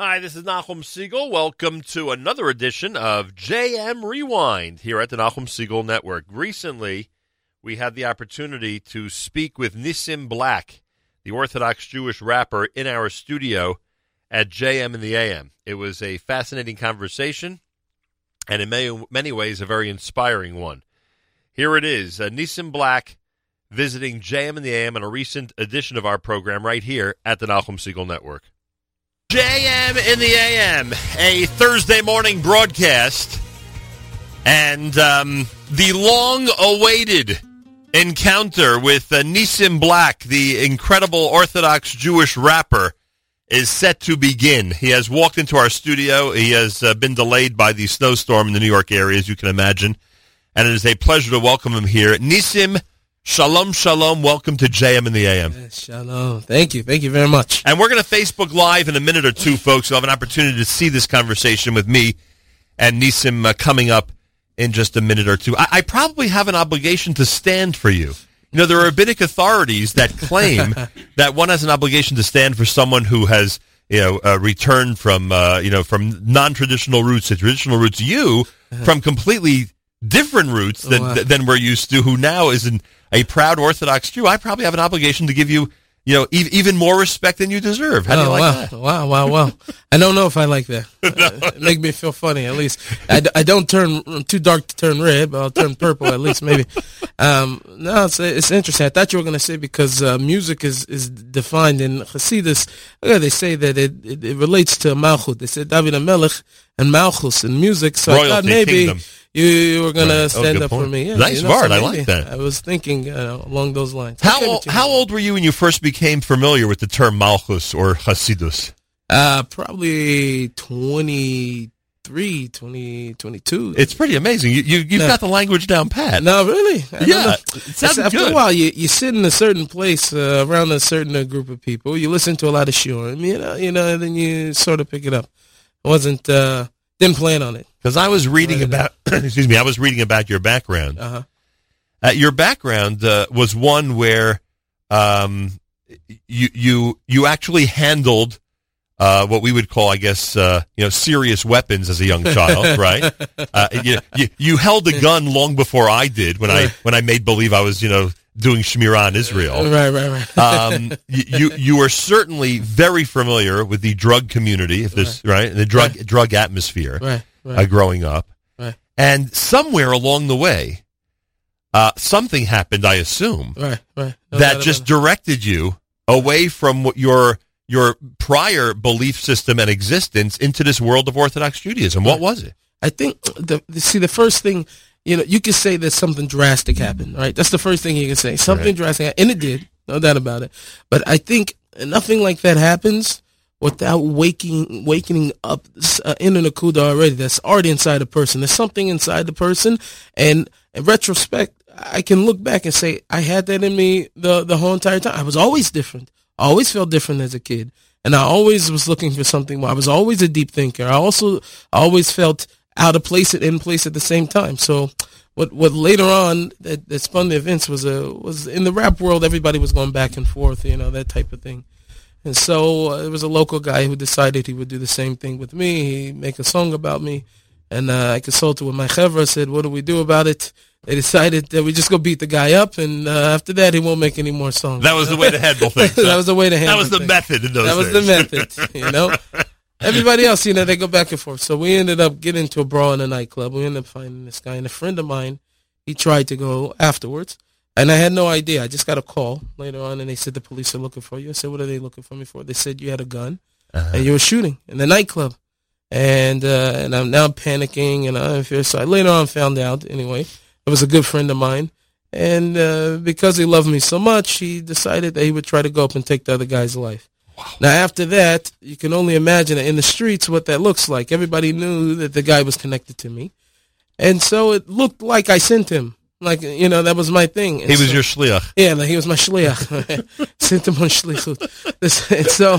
Hi, this is Nachum Segal. Welcome to another edition of JM Rewind here at the Nachum Segal Network. Recently, we had the opportunity to speak with Nissim Black, the Orthodox Jewish rapper, in our studio at JM in the AM. It was a fascinating conversation and in many, many ways a very inspiring one. Here it is uh, Nissim Black visiting JM in the AM in a recent edition of our program right here at the Nahum Siegel Network. JM in the AM, a Thursday morning broadcast, and um, the long awaited encounter with uh, Nissim Black, the incredible Orthodox Jewish rapper, is set to begin. He has walked into our studio. He has uh, been delayed by the snowstorm in the New York area, as you can imagine, and it is a pleasure to welcome him here. Nissim Shalom, shalom. Welcome to JM in the AM. Shalom. Thank you. Thank you very much. And we're going to Facebook Live in a minute or two, folks. You'll have an opportunity to see this conversation with me and Nissim uh, coming up in just a minute or two. I-, I probably have an obligation to stand for you. You know, there are rabbinic authorities that claim that one has an obligation to stand for someone who has, you know, uh, returned from, uh, you know, from non-traditional roots to traditional roots. You, from completely different roots than, Wow. than we're used to, who now is an, a proud Orthodox Jew. I probably have an obligation to give you, you know, e- even more respect than you deserve. How do you oh, like wow. that? Wow, wow, wow. I don't know if I like that. Uh, it make me feel funny, at least. I, d- I don't turn I'm too dark to turn red, but I'll turn purple at least, maybe. Um, no, it's, it's interesting. I thought you were going to say because uh, music is, is defined in Hasidus. Yeah, they say that it, it, it relates to Malchut. They said David HaMelech and Malchus in music. So I thought maybe kingdom. You, you were going Right. to Oh, stand good up for me. Yeah, Nice you know, word. so I like that. I was thinking uh, along those lines. How old, how old were you when you first became familiar with the term Malchus or Hasidus? Uh, probably 23, 20, 22. It's pretty amazing. You, you, you've No. got the language down pat. no, really? I Yeah, know. it sounded After good. a while, you, you sit in a certain place uh, around a certain uh, group of people. You listen to a lot of shiurim, you know, you know, and then you sort of pick it up. It wasn't, uh, didn't plan on it. Because I was reading about, excuse me, I was reading about your background. Uh-huh. Uh, your background uh, was one where um, you you you actually handled uh, what we would call, I guess, uh, you know, serious weapons as a young child, right? Uh, you, you you held a gun long before I did when I when I made believe I was, you know, doing shmirah on Israel. Right, right, right. um, you, you are certainly very familiar with the drug community, if this right, the drug drug atmosphere right, uh, right. growing up, Right. and somewhere along the way, uh, something happened. I assume right, right. No that just directed you away from what your your prior belief system and existence into this world of Orthodox Judaism. What was it? I think, the- see, the first thing, you know, you can say that something drastic happened, right? That's the first thing you can say. Something Right. drastic, and it did, no doubt about it. But I think nothing like that happens without waking, waking up uh, in an akuda already. That's already inside a person. There's something inside the person, and in retrospect, I can look back and say I had that in me the the whole entire time. I was always different. I always felt different as a kid, and I always was looking for something. I was always a deep thinker. I also I always felt out of place and in place at the same time. So what what later on that, that spun the events was a was in the rap world. Everybody was going back and forth, you know, that type of thing. And so uh, there was a local guy who decided he would do the same thing with me. He'd make a song about me. And uh, I consulted with my chevra, said, what do we do about it? They decided that we just go beat the guy up, and uh, after that, he won't make any more songs. That was the way to handle things. that was the way to handle That was the things. method in those That was days. the method, you know. Everybody else, you know, they go back and forth. So we ended up getting into a brawl in a nightclub. We ended up finding this guy, and a friend of mine, he tried to go afterwards, and I had no idea. I just got a call later on, and they said the police are looking for you. I said, what are they looking for me for? They said you had a gun Uh-huh. and you were shooting in the nightclub, and uh, and I'm now panicking, and I'm fear. So I later on found out. Anyway, it was a good friend of mine. And uh, because he loved me so much, he decided that he would try to go up and take the other guy's life. Now, after that, you can only imagine in the streets what that looks like. Everybody knew that the guy was connected to me. And so it looked like I sent him. Like, you know, that was my thing. And He was so- your shliach. yeah, like he was my shliach. Sent him on shlichut. And so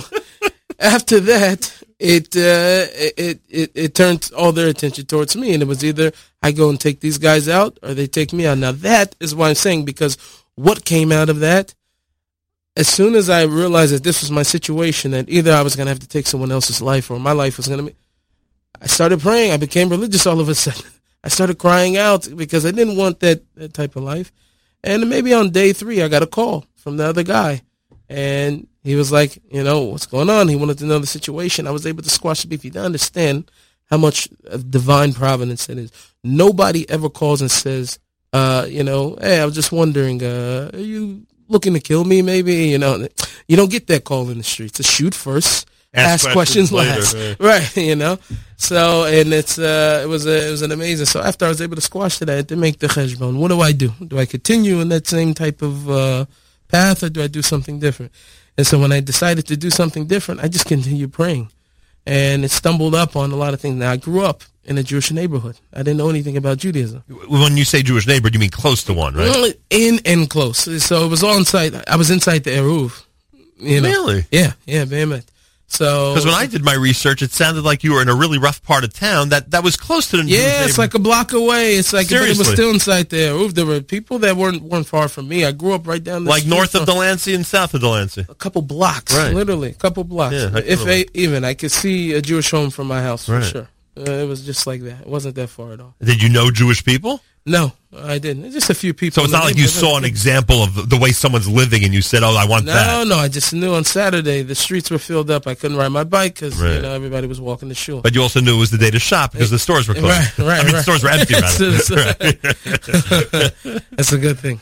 after that, it, uh, it it it turned all their attention towards me, and it was either I go and take these guys out, or they take me out. Now that is why I'm saying because what came out of that, as soon as I realized that this was my situation, that either I was going to have to take someone else's life or my life was going to be, I started praying. I became religious all of a sudden. I started crying out because I didn't want that, that type of life. And maybe on day three, I got a call from the other guy. And he was like, you know, what's going on? He wanted to know the situation. I was able to squash the beef. You don't understand how much divine providence it is. Nobody ever calls and says, uh, you know, hey, I was just wondering, uh, are you looking to kill me? Maybe you know, you don't get that call in the streets. To shoot first, ask, ask questions, questions later, last, right? You know. So and it's uh, it was a, it was an amazing. So after I was able to squash that, I had to make the cheshbon. What do I do? Do I continue in that same type of uh, path, or do I do something different? And so when I decided to do something different, I just continued praying, and it stumbled up on a lot of things. Now I grew up in a Jewish neighborhood. I didn't know anything about Judaism. When you say Jewish neighborhood, you mean close to one, right? Mm, in and close. So it was all inside. I was inside the Eruv. You know? Really? Yeah, yeah, Behemet. So because when I did my research, it sounded like you were in a really rough part of town that that was close to the. New. Yeah, it's like a block away. It's like Seriously. it was still inside there. Oof, there were people that weren't weren't far from me. I grew up right down the like north of Delancey and south of Delancey. A couple blocks, right. literally, a couple blocks. Yeah, if I, even I could see a Jewish home from my house right. for sure. Uh, it was just like that. It wasn't that far at all. Did you know Jewish people? No, I didn't. Just a few people. So it's not like you saw an example of the way someone's living and you said, "Oh, I want no, that." No, no. I just knew on Saturday the streets were filled up. I couldn't ride my bike because right. you know everybody was walking the shul. But you also knew it was the day to shop because the stores were closed. Right, right. I mean, right. stores were empty. Rather. That's a good thing.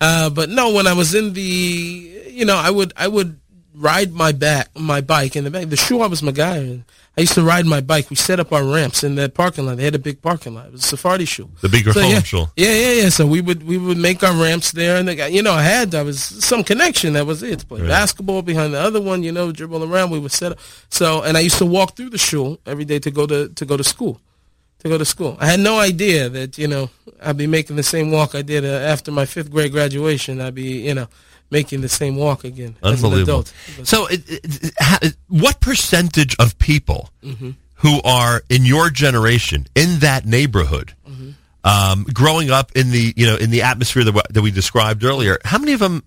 Uh, but no, when I was in the, you know, I would I would ride my back my bike in the back. The shul I was my guy. I used to ride my bike. We set up our ramps in that parking lot. They had a big parking lot. It was a Sephardi shul. The bigger so, yeah, shul. Yeah, yeah, yeah. So we would we would make our ramps there, and the you know, I had I was some connection. That was it. To play right. basketball behind the other one, you know, dribble around. We would set up. So, and I used to walk through the shul every day to go to to go to school. To go to school, I had no idea that you know I'd be making the same walk I did uh, after my fifth grade graduation. I'd be you know making the same walk again. Unbelievable. So, it, it, what percentage of people mm-hmm. who are in your generation in that neighborhood, mm-hmm. um, growing up in the you know in the atmosphere that, that we described earlier, how many of them?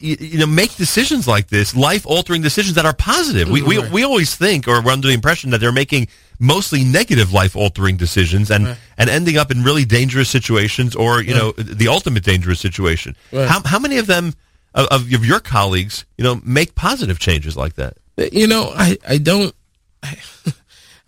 You, you know, make decisions like this, life-altering decisions that are positive. We, we we always think, or we're under the impression that they're making mostly negative life-altering decisions and right. and ending up in really dangerous situations, or you right. know, the ultimate dangerous situation. Right. How how many of them of, of your colleagues, you know, make positive changes like that? You know, I, I don't. I,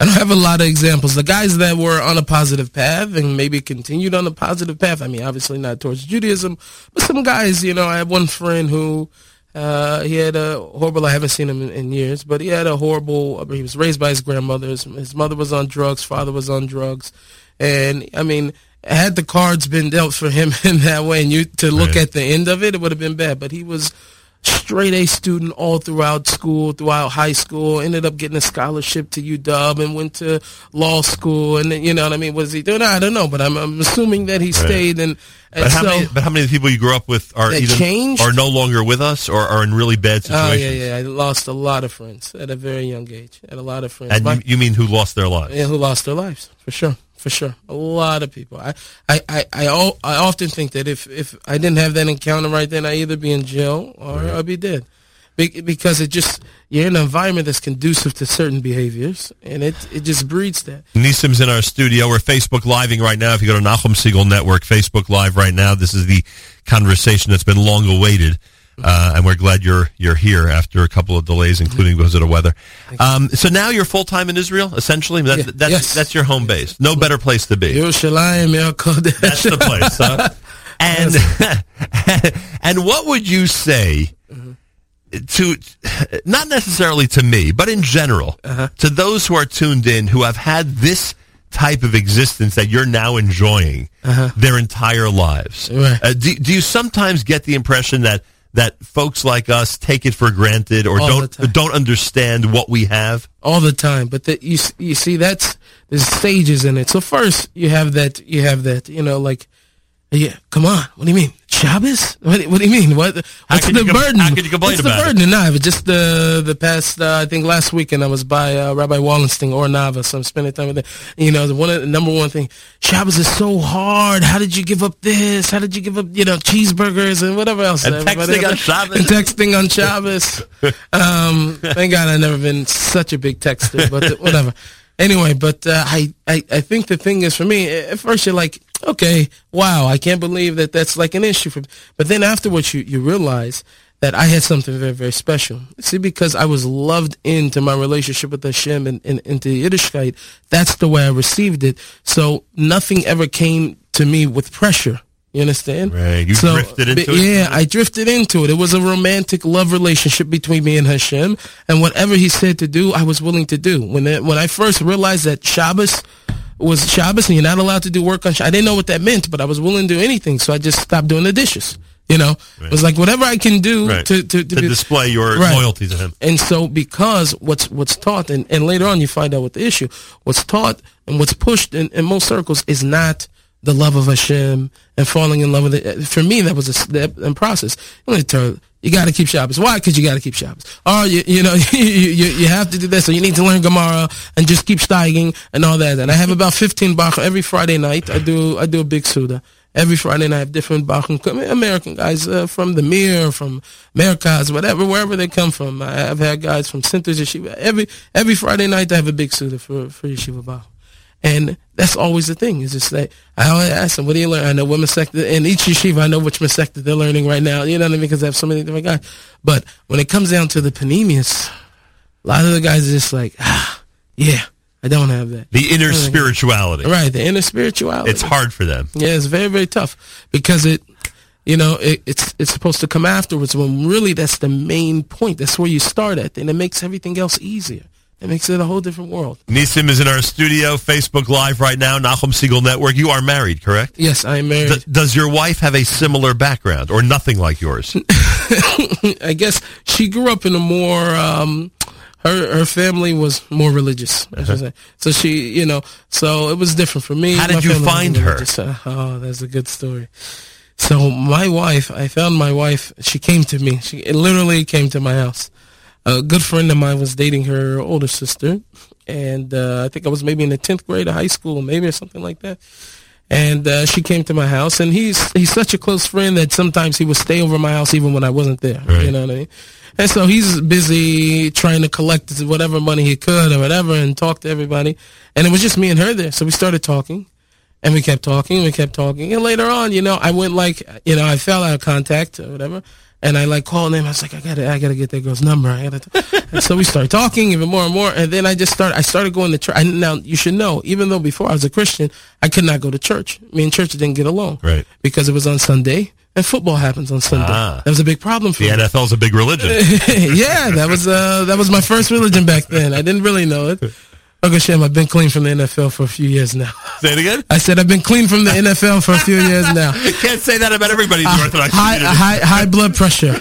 I don't have a lot of examples. The guys that were on a positive path and maybe continued on a positive path. I mean, obviously not towards Judaism, but some guys. You know, I have one friend who uh, he had a horrible. I haven't seen him in, in, years, but he had a horrible. He was raised by his grandmother. His, his mother was on drugs. Father was on drugs, and I mean, had the cards been dealt for him in that way and you to look right. at the end of it, it would have been bad. But he was straight A student all throughout school, throughout high school, ended up getting a scholarship to UW and went to law school. And you know what I mean? Was he doing? I don't know, but I'm, I'm assuming that he right. stayed. And, and but, how so, many, but how many people you grew up with are either changed? are no longer with us or are in really bad situations? Oh yeah, yeah. I lost a lot of friends at a very young age. Had a lot of friends. And My, you mean who lost their lives? Yeah, who lost their lives for sure for sure. A lot of people. I, I, I, I, I, often think that if, if I didn't have that encounter right then, I'd either be in jail or right. I'd be dead. Be- because it just, you're in an environment that's conducive to certain behaviors, and it, it just breeds that. Nissim's in our studio. We're Facebook Living right now. If you go to Nachum Segal Network, Facebook Live right now, this is the conversation that's been long awaited. Uh, and we're glad you're you're here after a couple of delays, including because of the weather. Um, so now you're full time in Israel, essentially. That, yeah, that's yes. that's your home base. No better place to be. Yerushalayim, That's the place. Huh? and and what would you say to not necessarily to me, but in general uh-huh. to those who are tuned in who have had this type of existence that you're now enjoying uh-huh. their entire lives? Right. Uh, do, do you sometimes get the impression that that folks like us take it for granted or All don't don't understand what we have? All the time. But the, you you see that's there's stages in it. So first you have that you have that you know like yeah come on. What do you mean Shabbos? What, what do you mean? What? What's the you burden? how could you complain what's about the it? burden? No, but just the the past. Uh, I think last weekend I was by uh, Rabbi Wallenstein or Nava, so I'm spending time with him. You know, the one the number one thing. Shabbos is so hard. How did you give up this? How did you give up? You know, cheeseburgers and whatever else. And texting on Shabbos. And texting on Shabbos. um, thank God I've never been such a big texter, but whatever. Anyway, but uh, I, I I think the thing is for me at first you're like okay wow I can't believe that that's like an issue for me. but then afterwards you you realize that I had something very very special. See because I was loved into my relationship with Hashem and, and into Yiddishkeit that's the way I received it. So nothing ever came to me with pressure. You understand? Right, you drifted into it? yeah I drifted into it. It was a romantic love relationship between me and Hashem. And whatever he said to do I was willing to do. When it, when I first realized that Shabbos was Shabbos and you're not allowed to do work on Shabbos. I didn't know what that meant, but I was willing to do anything, so I just stopped doing the dishes. You know, it was like whatever I can do Right. to to, to, to be- display your Right. loyalty to him. and so because what's what's taught and, and later on you find out what the issue what's taught and what's pushed in, in most circles is not the love of Hashem and falling in love with it. For me, that was a step and process. You, got to keep Shabbos. Why? Because you got to keep Shabbos. Or you, you know, you, you, you have to do this. So you need to learn Gemara and just keep steiging and all that. And I have about 15 bach every Friday night. I do I do a big suda. Every Friday night I have different Bachim, American guys uh, from the Mir, from Merkaz, whatever, wherever they come from. I have had guys from Sinter's Yeshiva. Every every Friday night I have a big suda for, for Yeshiva Bach. And that's always the thing. Is just like I always ask them, "What do you learn?" I know what sector in each yeshiva. I know which sector they're learning right now. You know what I mean? Because I have so many different guys. But when it comes down to the penimiyus, a lot of the guys are just like, ah, yeah, I don't have that. The inner spirituality. Right, the inner spirituality. It's hard for them. Yeah, it's very very tough because it, you know, it, it's it's supposed to come afterwards when really that's the main point. That's where you start at, and it makes everything else easier. It makes it a whole different world. Nissim is in our studio, Facebook Live right now, Nachum Segal Network. You are married, correct? Yes, I am married. D- does your wife have a similar background or nothing like yours? I guess she grew up in a more um her her family was more religious. Say. So she, you know, so it was different for me. How did you find her? Oh, that's a good story. So my wife, I found my wife. She came to me. She it literally came to my house. A good friend of mine was dating her older sister, and uh, I think I was maybe in the tenth grade of high school, maybe or something like that. And uh, she came to my house, and he's he's such a close friend that sometimes he would stay over my house even when I wasn't there. Right. You know what I mean? And so he's busy trying to collect whatever money he could or whatever, and talk to everybody. And it was just me and her there, so we started talking. And we kept talking, we kept talking. And later on, you know, I went like, you know, I fell out of contact or whatever. And I like called him. I was like, I gotta, I gotta get that girl's number. I gotta. and so we started talking even more and more. And then I just started, I started going to church. Now you should know, even though before I was a Christian, I could not go to church. Me and church didn't get along. Right. Because it was on Sunday and football happens on Sunday. Ah. That was a big problem for me. The me. NFL's a big religion. yeah, that was uh, that was my first religion back then. I didn't really know it. Uncle Shem, I've been clean from the NFL for a few years now. Say it again. I said I've been clean from the NFL for a few years now. you Can't say that about everybody in the Orthodox high, community. high, high blood pressure.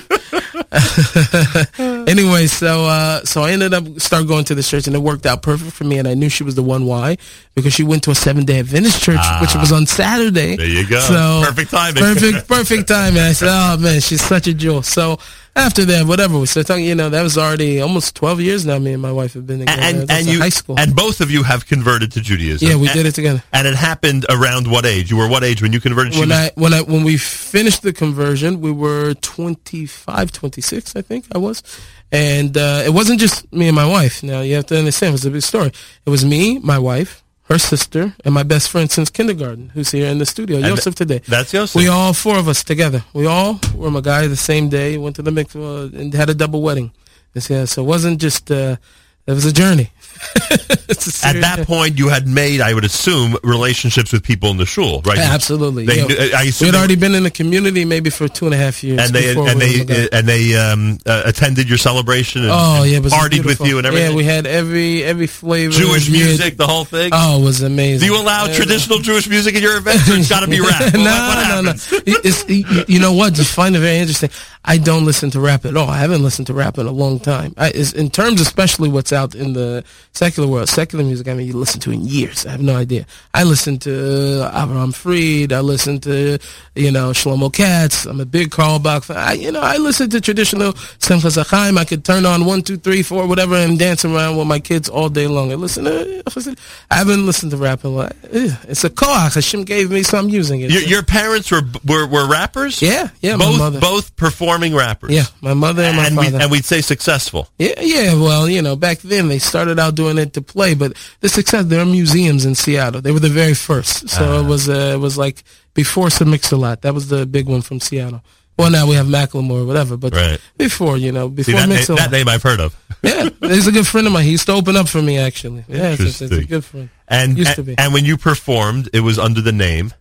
anyway, so uh, so I ended up start going to the church, and it worked out perfect for me. And I knew she was the one. Why? Because she went to a seven day Adventist church, which was on Saturday. Ah. There you go. So Perfect timing. Perfect, perfect timing. I said, "Oh man, she's such a jewel." So after that, whatever we started talking, you know, that was already almost twelve years now. Me and my wife have been together. and and you high school. and both of you have converted to Judaism. yeah, we And- did it together. And it happened around what age? You were what age when you converted? When I when I when we finished the conversion, we were 25, 26, I think I was, and uh, it wasn't just me and my wife. Now you have to understand, it was a big story. It was me, my wife, her sister, and my best friend since kindergarten, who's here in the studio, Joseph today. That's Yosef. We all four of us together. We all were my guy the same day. Went to the mikvah and had a double wedding. It's- yeah, so it wasn't just. Uh, it was a journey. A At that point, you had made, I would assume, relationships with people in the shul, right? Absolutely. They yeah. I assume we had already been in the community maybe for two and a half years. and they and we they and they um, uh, attended your celebration and, oh yeah, partied with you and everything. Yeah, we had every every flavor. Jewish music, the whole thing. Oh, it was amazing. Do you allow Yeah. traditional Jewish music in your events? Or it's got to be rap. no, Well, no, no. happens? It's, you, you know what? Just find it very interesting. I don't listen to rap at all. I haven't listened to rap in a long time. I, in terms, especially what's that's out in the secular world. Secular music, I mean, you listen to in years. I have no idea. I listen to uh, Abraham Fried. I listen to, you know, Shlomo Katz. I'm a big Carlebach fan. I, you know, I listen to traditional Simchas Chaim. I could turn on one, two, three, four, whatever, and dance around with my kids all day long. I listen to, I haven't listened to rap in a lot. It's a koach. Hashem gave me, so I'm using it. Your, your parents were, were were rappers. Yeah, yeah. Both both performing rappers. Yeah, my mother and my and father. We, and we'd say successful. Yeah, yeah. Well, you know, back then they started out doing it to play, but the success. There are museums in Seattle. They were the very first, so uh-huh. it was uh, it was like before Sir Mix-a-Lot. That was the big one from Seattle. Well, now we have Macklemore or whatever, but right. before, you know, before See, that, name, that name I've heard of. yeah, he's a good friend of mine. He used to open up for me, actually. Yeah, it's, it's, a good friend. And, used to be. and when you performed, it was under the name?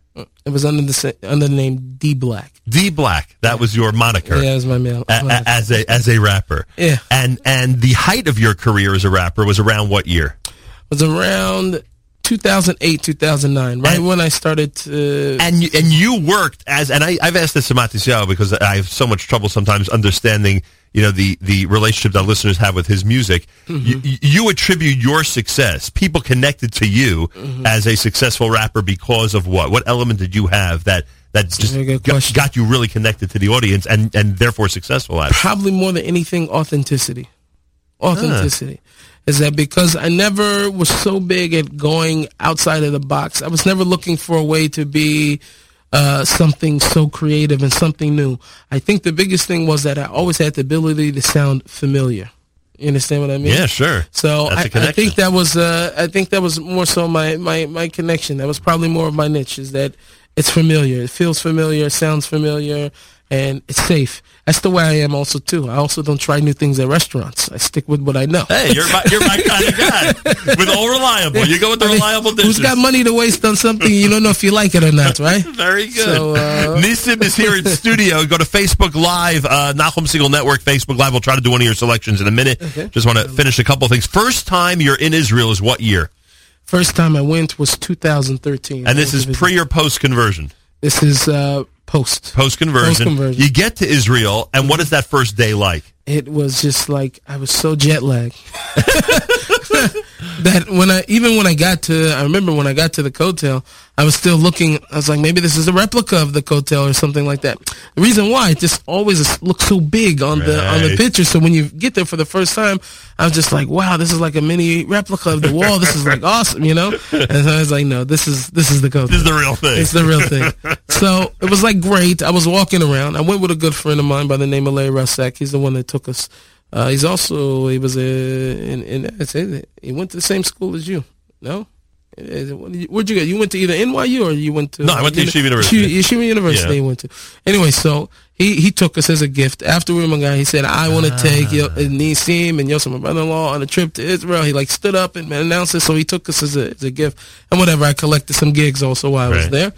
It was under the under the name D Black. D Black. That yeah. was your moniker. Yeah, it was my mail. A, as a as a rapper. Yeah. And and the height of your career as a rapper was around what year? It was around 2008, 2009, right and, when I started to... And you, and you worked as, and I, I've asked this to Matisyahu because I have so much trouble sometimes understanding, you know, the, the relationship that listeners have with his music. Mm-hmm. You, you, attribute your success, people connected to you mm-hmm. as a successful rapper because of what? What element did you have that that just got, got, you really connected to the audience and, and therefore successful at it? Probably more than anything, authenticity. Authenticity. Ah is that because I never was so big at going outside of the box. I was never looking for a way to be uh, something so creative and something new. I think the biggest thing was that I always had the ability to sound familiar. You understand what I mean? Yeah, sure. So I, I, think that was uh, I think that was more so my, my, my connection. That was probably more of my niche is that it's familiar. It feels familiar, sounds familiar, and it's safe. That's the way I am also too. I also don't try new things at restaurants. I stick with what I know. Hey, you're my, you're my kind of guy. With all reliable, you go with the reliable dishes. Who's got money to waste on something you don't know if you like it or not, right? Very good. So, uh, Nissim is here in studio. Go to Facebook Live, uh, Nachum Segal Network, Facebook Live. We'll try to do one of your selections in a minute. Okay. Just want to finish a couple of things. First time you're in Israel is what year? First time I went was 2013. And this is pre or post conversion? This is uh, post. Post conversion. You get to Israel, and what is that first day like? It was just like I was so jet lagged that when I even when I got to I remember when I got to the hotel I was still looking. I was like, maybe this is a replica of the Kotel or something like that. The reason why it just always looks so big on right. the on the picture. So when you get there for the first time, I was just like, wow, this is like a mini replica of the wall. This is like awesome, you know. And so I was like, no, this is this is the Kotel. This is the real thing. It's the real thing. so it was like great. I was walking around. I went with a good friend of mine by the name of Larry Russack. He's the one that took us. Uh, he's also he was a in, in he went to the same school as you. No. Where'd you go? You went to either NYU or you went to? No, I went to Yeshiva University. Yeshiva University. Yeah. You went to. Anyway, so he he took us as a gift after we were my guy. He said, "I want to ah. take your Nissim and Yosef, my brother-in-law, on a trip to Israel." He like stood up and announced it, so he took us as a as a gift and whatever. I collected some gigs also while I was there,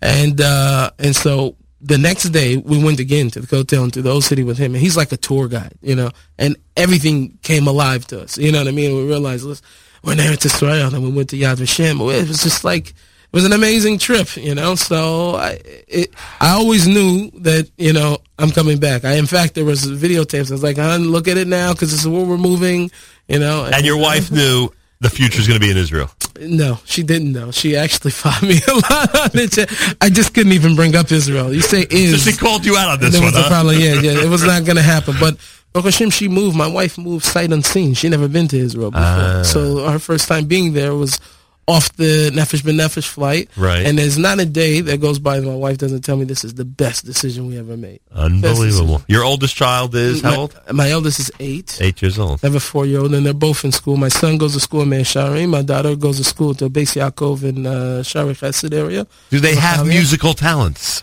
and uh, and so the next day we went again to the hotel and to the old city with him, and he's like a tour guide, you know, and everything came alive to us. You know what I mean? We realized, listen went there to Israel, and we went to Yad Vashem. It was just like it was an amazing trip, you know. So I it, I always knew that you know I'm coming back. I in fact there was videotapes. I was like, "Hon, look at it now because this is where we're moving," you know. And, and your wife knew the future is going to be in Israel. No, she didn't know. She actually fought me a lot on it. I just couldn't even bring up Israel. You say is. So she called you out on this one, huh? Problem. Yeah, yeah. It was not going to happen. But Baruch Hashem, she moved. My wife moved sight unseen. She never been to Israel before. Uh, so her first time being there was off the Nefesh B'Nefesh flight. Right. And there's not a day that goes by that my wife doesn't tell me this is the best decision we ever made. Unbelievable. Your oldest child is how old? My, eldest is eight. Eight years old. I have a four-year-old, and they're both in school. My son goes to school in Mea My daughter goes to school to Beis Yaakov in uh, Shaarei Chesed area. Do they have musical talents?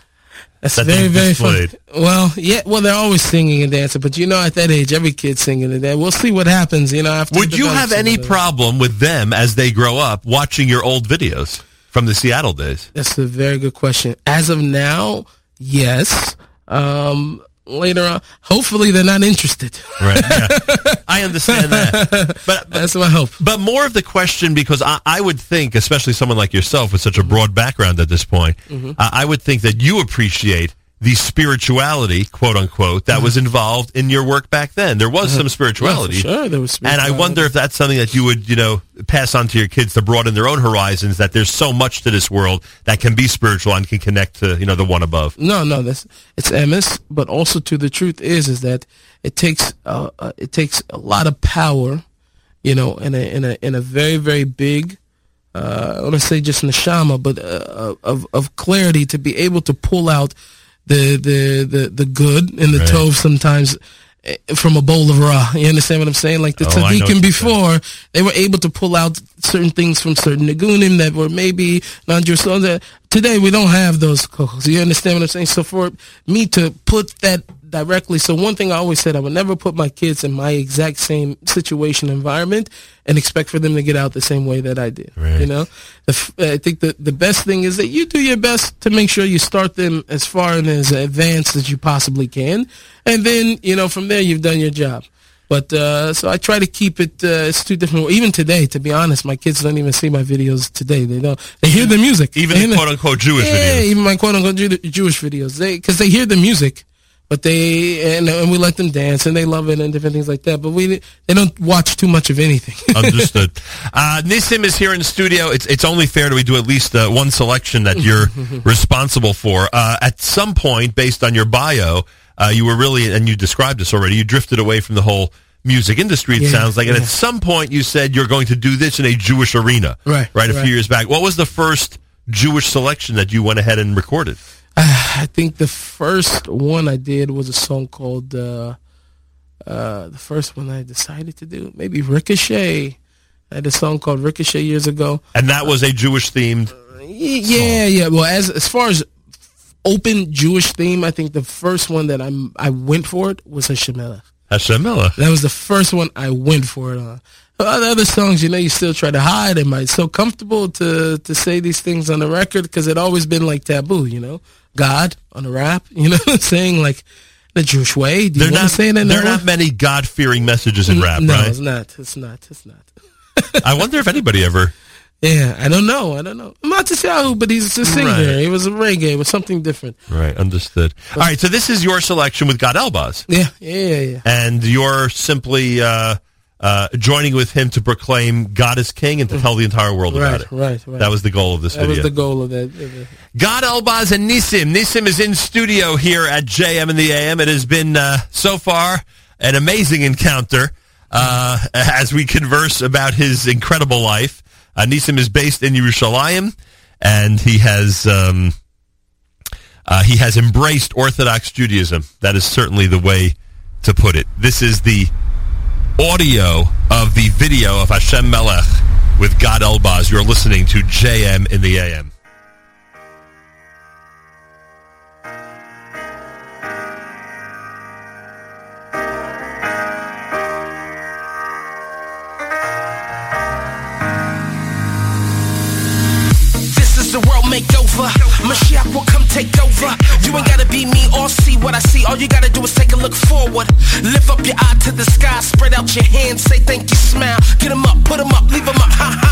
That's that very, very funny. Well, yeah, well, they're always singing and dancing, but you know, at that age, every kid's singing and dancing. We'll see what happens, you know. After Would you have any problem with them as they grow up watching your old videos from the Seattle days? That's a very good question. As of now, yes. Um, later on. Hopefully, they're not interested. Right. Yeah. I understand that, but, but, that's my hope. But more of the question, because I, I, would think, especially someone like yourself with such a broad background at this point, mm-hmm. uh, I would think that you appreciate the spirituality, quote unquote, that was involved in your work back then. There was some spirituality. Yeah, sure, there was. And I wonder if that's something that you would, you know, pass on to your kids to broaden their own horizons. That there's so much to this world that can be spiritual and can connect to, you know, the one above. No, no, that's it's MS, but also to the truth is is that it takes uh, uh, it takes a lot of power, you know, in a in a in a very very big, uh, I want to say just neshama, but uh, of of clarity to be able to pull out the the the the good and the Right. tov sometimes. eh, From a bowl of raw, you understand what I'm saying? Like the Oh, I know what tzaddikim you're saying. before, they were able to pull out certain things from certain nigunim that were maybe non-Jewish. So that today we don't have those kohos. You understand what I'm saying? So for me to put that directly, so one thing I always said, I would never put my kids in my exact same situation environment and expect for them to get out the same way that I did. Right. You know, the, I think the the best thing is that you do your best to make sure you start them as far and as advanced as you possibly can, and then you know from there you've done your job. But uh, so I try to keep it. Uh, it's two different. Even today, to be honest, my kids don't even see my videos today. They don't. They hear the music. Even the quote unquote Jewish yeah, videos. even my quote unquote Jewish videos. They because they hear the music, but they and, and we let them dance and they love it and different things like that. But we they don't watch too much of anything. Understood. Uh, Nissim is here in the studio. It's it's only fair that we do at least uh, one selection that you're responsible for. Uh, at some point, based on your bio, uh, you were really, and you described this already, you drifted away from the whole music industry, it Yeah, sounds like. And yeah. at some point, you said you're going to do this in a Jewish arena. Right, Right, a right. few years back. What was the first Jewish selection that you went ahead and recorded? I think the first one I did was a song called uh, uh, the first one I decided to do maybe Ricochet. I had a song called Ricochet years ago. And that was a Jewish themed. Y- Yeah, yeah. Well, as as far as open Jewish theme, I think the first one that I'm I went for it was Hashem Melech. Hashem Melech. That was the first one I went for it on. The other songs, you know, you still try to hide. Am I so comfortable to to say these things on the record? Because it always been like taboo, you know. God on the rap, you know, what I'm saying like the Jewish way. Do want not, to say it in there are not many God fearing messages in rap, No, right? it's not. It's not. It's not. I wonder if anybody ever. Yeah, I don't know. I don't know. Matisyahu, but he's a singer. Right. He was a reggae. It was something different. Right, understood. All right, so this is your selection with Gad Elbaz. Yeah, yeah, yeah. yeah. and you're simply uh, uh, joining with him to proclaim God is King and to tell the entire world Right, about it. right, right. That was the goal of this That video. That was the goal of that. Gad Elbaz and Nissim. Nissim is in studio here at JM in the AM. It has been uh, so far an amazing encounter uh, as we converse about his incredible life. Uh, Nissim is based in Yerushalayim, and he has um, uh, he has embraced Orthodox Judaism. That is certainly the way to put it. This is the audio of the video of Hashem Melech with Gad Elbaz. You're listening to JM in the AM. This is the world makeover. Mashiach will come take over. You ain't gotta be me or see what I see. All you gotta do is take look forward. Lift up your eye to the sky. Spread out your hands. Say thank you, smile. Get 'em up, put 'em up, leave 'em up. Ha ha.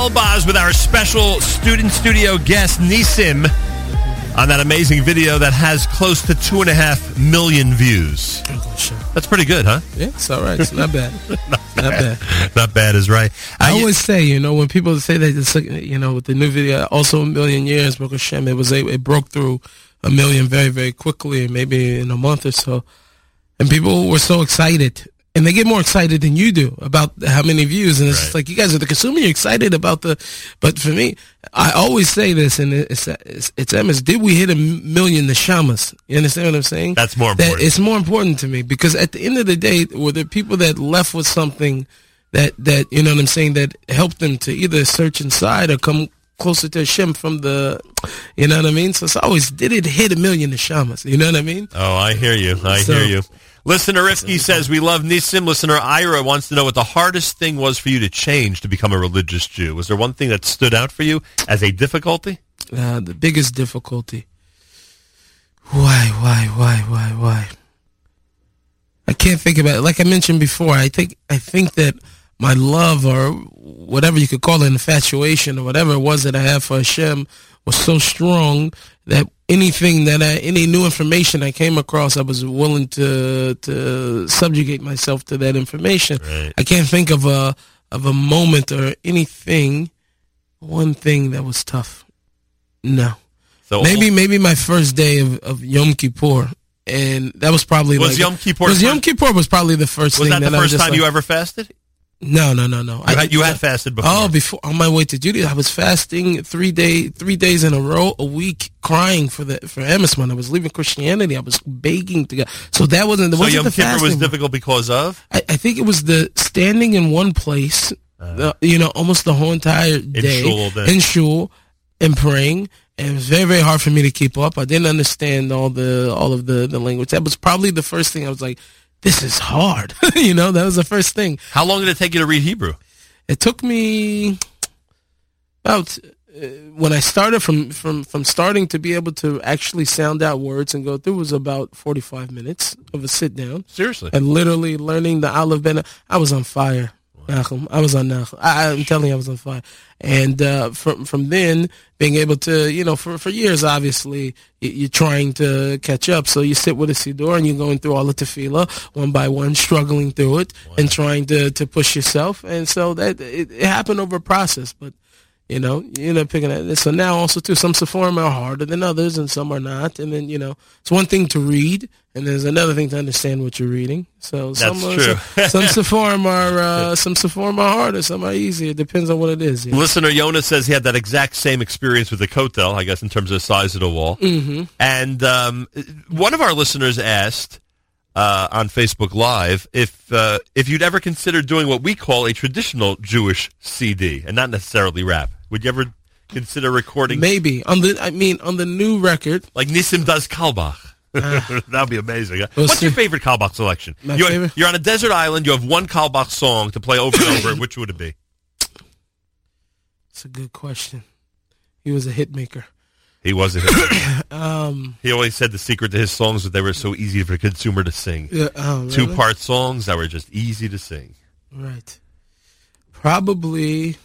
Elbaz with our special student studio guest, Nissim, on that amazing video that has close to two and a half million views. That's pretty good, huh? Yeah, it's all right. It's not bad. not bad. Not bad is right. I Uh, always say, you know, when people say that, it's like, you know, with the new video, also a million years, Baruch Hashem, it was a, it broke through a million very, very quickly, maybe in a month or so, and people were so excited, and they get more excited than you do about how many views, and it's Right. like you guys are the consumer, you're excited about the, but for me, I always say this, and it's it's, it's Emma's, did we hit a million neshamas? You understand what I'm saying? That's more That it's more important to me because at the end of the day, were there people that left with something that that you know what I'm saying that helped them to either search inside or come closer to Hashem from the, you know what I mean? So it's always did it hit a million neshamas? You know what I mean? Oh, I hear you. I So- hear you. Listener Rifki says, we love Nissim. Listener Ira wants to know what the hardest thing was for you to change to become a religious Jew. Was there one thing that stood out for you as a difficulty? Uh, the biggest difficulty. Why, why, why, why, why? I can't think about it. Like I mentioned before, I think I think that my love or whatever you could call it, infatuation or whatever it was that I have for Hashem was so strong that anything that I, any new information I came across, I was willing to to subjugate myself to that information. Right. I can't think of a of a moment or anything, one thing that was tough. No. So Maybe oh. maybe my first day of, of Yom Kippur, and that was probably Was like, Yom Kippur Was Yom Kippur was probably the first was thing that the first time like- you ever fasted? No, no, no, no. You, had, you had fasted before. Oh, before on my way to Judy, I was fasting three day, three days in a row, a week, crying for the for Amos when I was leaving Christianity. I was begging to go. So that wasn't. The. So wasn't Yom the Kippur was difficult because of? I, I think it was the standing in one place, uh. the, you know, almost the whole entire day shul all in shul and praying. And it was very, very hard for me to keep up. I didn't understand all the all of the, the language. That was probably the first thing I was like, "This is hard." you know, that was the first thing. How long did it take you to read Hebrew? It took me about uh, when I started from, from, from starting to be able to actually sound out words and go through was about 45 minutes of a sit down Seriously. and literally learning the Aleph Ben. I was on fire. I was on Nachum. I, I'm telling you, I was on fire. And uh, from from then, being able to, you know, for, for years, obviously, you, you're trying to catch up. So you sit with a siddur and you're going through all the tefillah one by one, struggling through it and trying to, to push yourself. And so that it, it happened over a process, but. You know, you know, picking at So now also too, some Sephorim are harder than others, and some are not. And then you know, it's one thing to read, and there's another thing to understand what you're reading. So some That's are- true. some Sephorim are uh, some Sephorim are harder, some are easier. It depends on what it is. you know. Listener Jonas says he had that exact same experience with the Kotel, I guess, in terms of the size of the wall. Mm-hmm. And um, one of our listeners asked uh, on Facebook Live if uh, if you'd ever consider doing what we call a traditional Jewish CD, and not necessarily rap. Would you ever consider recording Maybe on the, I mean, on the new record, like Nissim does Carlebach? That'd be amazing. We'll What's your favorite Carlebach selection? My you're, favorite? you're on a desert island. You have one Carlebach song to play over and over. Which would it be? it's a good question. He was a hit maker. He wasn't. Um, he always said the secret to his songs was they were so easy for the consumer to sing. yeah, oh, really? Two part songs that were just easy to sing. right? Probably.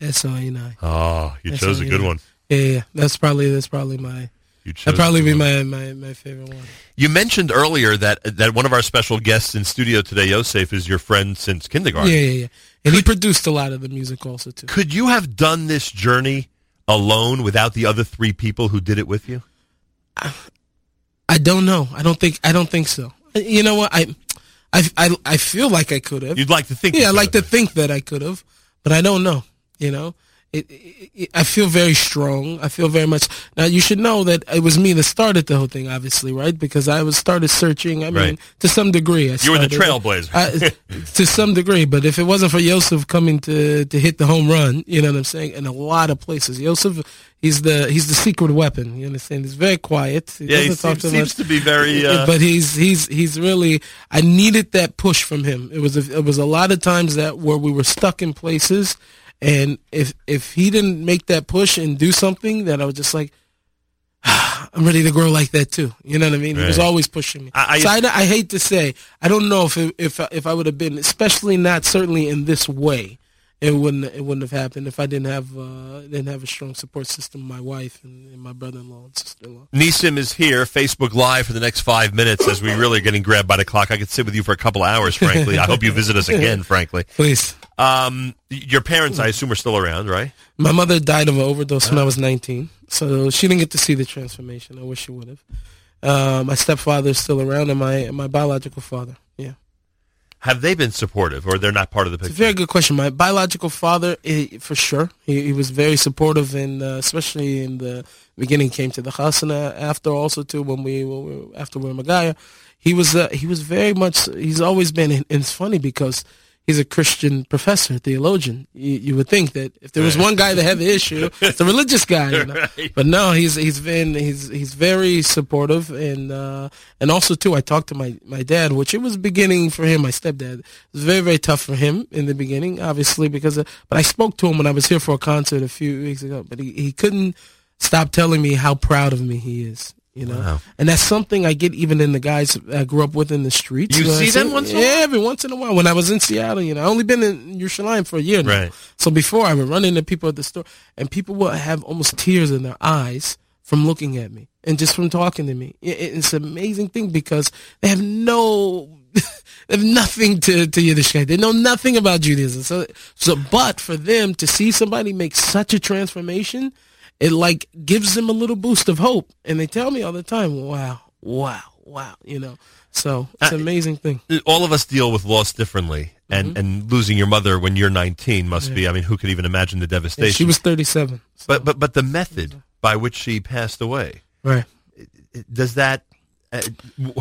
That's all you know. Oh, you chose a good one. Yeah, yeah, that's probably that's probably my You chose that'd probably be my, my my favorite one. You mentioned earlier that that one of our special guests in studio today, Yosef, is your friend since kindergarten. Yeah, yeah, yeah. And he produced a lot of the music also too. Could you have done this journey alone without the other three people who did it with you? I don't know. I don't think. I don't think so. You know what? I, I, I, I feel like I could have. You'd like to think. Yeah, I like to think that I could have, but I don't know. You know, it, it, it, I feel very strong. I feel very much. Now you should know that it was me that started the whole thing, obviously, right? Because I was started searching. I mean, Right. to some degree, I You were the trailblazer. I, to some degree, but if it wasn't for Yosef coming to to hit the home run, you know what I'm saying? In a lot of places, Yosef, he's the he's the secret weapon. You understand? He's very quiet. He yeah, he seems, seems to be very. Uh, but he's he's he's really I needed that push from him. It was a, it was a lot of times that where we were stuck in places, and if if he didn't make that push and do something, that I was just like. I'm ready to grow like that too. You know what I mean? He was always pushing me. I- I- so I, I hate to say, I don't know if it, if if I would have been, especially not certainly in this way, it wouldn't it wouldn't have happened if I didn't have uh, didn't have a strong support system. My wife and, and my brother-in-law and sister-in-law. Nissim is here, Facebook Live for the next five minutes as we really are getting grabbed by the clock. I could sit with you for a couple hours, frankly. I hope you visit us again, frankly. Please. Um, your parents, I assume, are still around, right? My mother died of an overdose when I was 19, so she didn't get to see the transformation. I wish she would have. Uh, my stepfather is still around, and my my biological father. Yeah, Have they been supportive, or they're not part of the picture? it's a very good question. My biological father, eh, for sure, he, he was very supportive, and uh, especially in the beginning, came to the chasana after also too when we, when we after we were Magaya, he was uh, he was very much. He's always been, and it's funny because. He's a Christian professor, theologian. You, you would think that if there was one guy that had the issue, it's a religious guy. You know? Right. But no, he's he's been he's he's very supportive and uh, and also too. I talked to my my dad, which it was beginning for him. My stepdad it was very very tough for him in the beginning, obviously because. Of, but I spoke to him when I was here for a concert a few weeks ago. But he he couldn't stop telling me how proud of me he is. You know, Wow. and that's something I get even in the guys I grew up with in the streets. You know, see them once Yeah, every once in a while. When I was in Seattle, you know, I only been in Yerushalayim for a year now. Right. So before I would run into people at the store, and people would have almost tears in their eyes from looking at me and just from talking to me. It's an amazing thing because they have no, they have nothing to to Yiddishkeit. They know nothing about Judaism. So, so, but for them to see somebody make such a transformation, it like gives them a little boost of hope. And they tell me all the time, "Wow, wow, wow," you know. So it's Uh, an amazing thing. All of us deal with loss differently, and, Mm-hmm. and losing your mother when you're 19 must be. I mean, who could even imagine the Yeah, devastation? she was 37. So, but but but the method by which she passed away right. does that? Uh,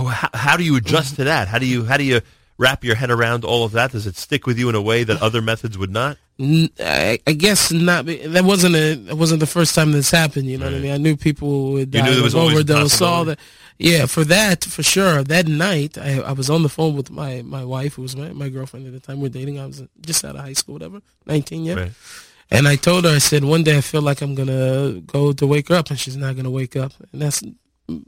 how, how do you adjust to that? How do you how do you wrap your head around all of that? Does it stick with you in a way that other methods would not? I guess not. That wasn't a. That wasn't the first time this happened. You know what I mean? I knew people would die knew there was of overdose. All possibility. that. Yeah, for that, for sure. That night, I, I was on the phone with my, my wife, who was my, my girlfriend at the time. We're dating. I was just out of high school, whatever, nineteen, yeah. Right. And I told her, I said, one day I feel like I'm gonna go to wake her up, and she's not gonna wake up. And that's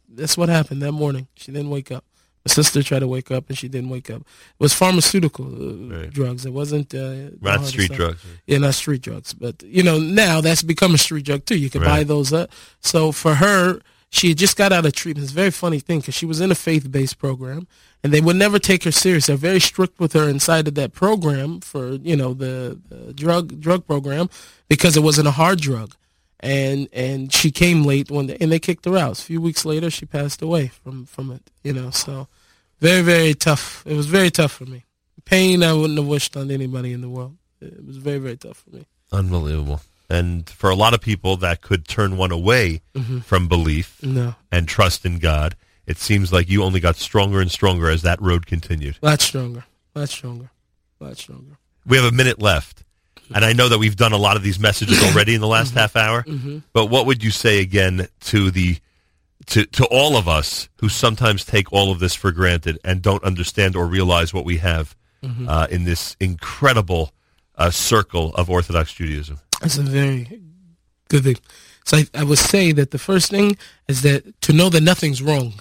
that's what happened that morning. She didn't wake up. My sister tried to wake up, and she didn't wake up. It was pharmaceutical uh, Right. drugs. It wasn't uh, Not street stuff. drugs. Yeah, not street drugs, but you know now that's become a street drug too. You can buy those up. So for her, she had just got out of treatment. It's a very funny thing because she was in a faith-based program, and they would never take her serious. They're very strict with her inside of that program for you know the, the drug drug program because it wasn't a hard drug, and and she came late one day, and they kicked her out. A few weeks later, she passed away from from it. You know, so very very tough. It was very tough for me. Pain I wouldn't have wished on anybody in the world. It was very very tough for me. Unbelievable. And for a lot of people, that could turn one away Mm-hmm. from belief No. and trust in God. It seems like you only got stronger and stronger as that road continued. A lot stronger. A lot stronger. A lot stronger. We have a minute left. And I know that we've done a lot of these messages already in the last Mm-hmm. half hour. But what would you say again to the to to all of us who sometimes take all of this for granted and don't understand or realize what we have Mm-hmm. uh, in this incredible uh, circle of Orthodox Judaism? That's a very good thing. So I, I would say that the first thing is that to know that nothing's wrong.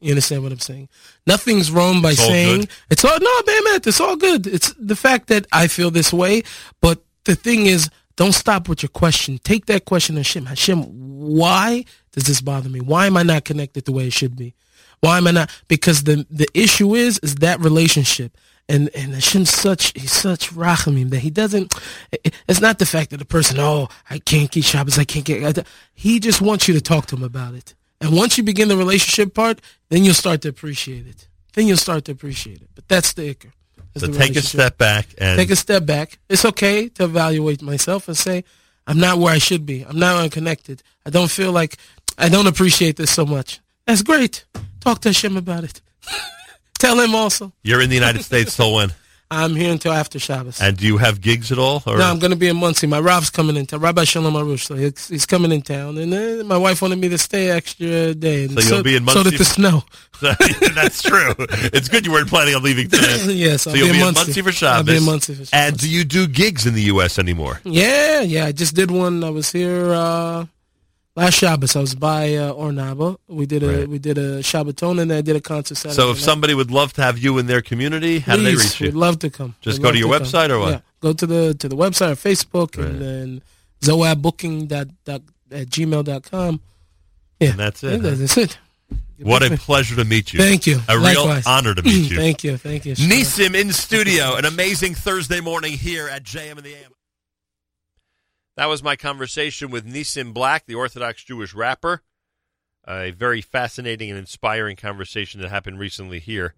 You understand what I'm saying? Nothing's wrong by all saying good? it's all no, man, man, it's all good. It's the fact that I feel this way, but the thing is, don't stop with your question. Take that question to Hashem. Hashem, why does this bother me? Why am I not connected the way it should be? Why am I not? Because the the issue is is that relationship. And and Hashem's such he's such rachamim that he doesn't. it- It's not the fact that the person oh I can't keep Shabbos I can't get. He just wants you to talk to him about it. And once you begin the relationship part, then you'll start to appreciate it. Then you'll start to appreciate it. But that's the ikar. So take a step back and Take a step back. It's okay to evaluate myself and say, I'm not where I should be. I'm not unconnected. I don't feel like I don't appreciate this so much. That's great. Talk to Hashem about it. Tell him also. you're in the United States till when? I'm here until after Shabbos. And do you have gigs at all? Or No, I'm going to be in Monsey. My Rav's coming in town. Rabbi Shalom Arush. So he's, he's coming in town. And uh, my wife wanted me to stay extra day. And So you'll be in Monsey? So that the snow. That's true. It's good you weren't planning on leaving today. yes, So I'll you'll be, be in in Monsey. Monsey for I'll be in Monsey for Shabbos. And do you do gigs in the U.S. anymore? Yeah, yeah. I just did one. I was here uh, last Shabbos. I was by uh, Ornaba. We did a Right. we did a Shabbaton and I did a concert. Saturday So if night. somebody would love to have you in their community, how do they reach you? We'd love to come. Just We'd go to your come. website or what? Yeah, go to the to the website or Facebook Right. and then zoabbooking dot dot at gmail dot com. Yeah, And that's it, huh? That's it. What a pleasure to meet you. Thank you. A real Likewise. honor to meet you. thank you. Thank you. Nissim in studio, an amazing Thursday morning here at JM in the AM. That was my conversation with Nissim Black, the Orthodox Jewish rapper. A very fascinating and inspiring conversation that happened recently here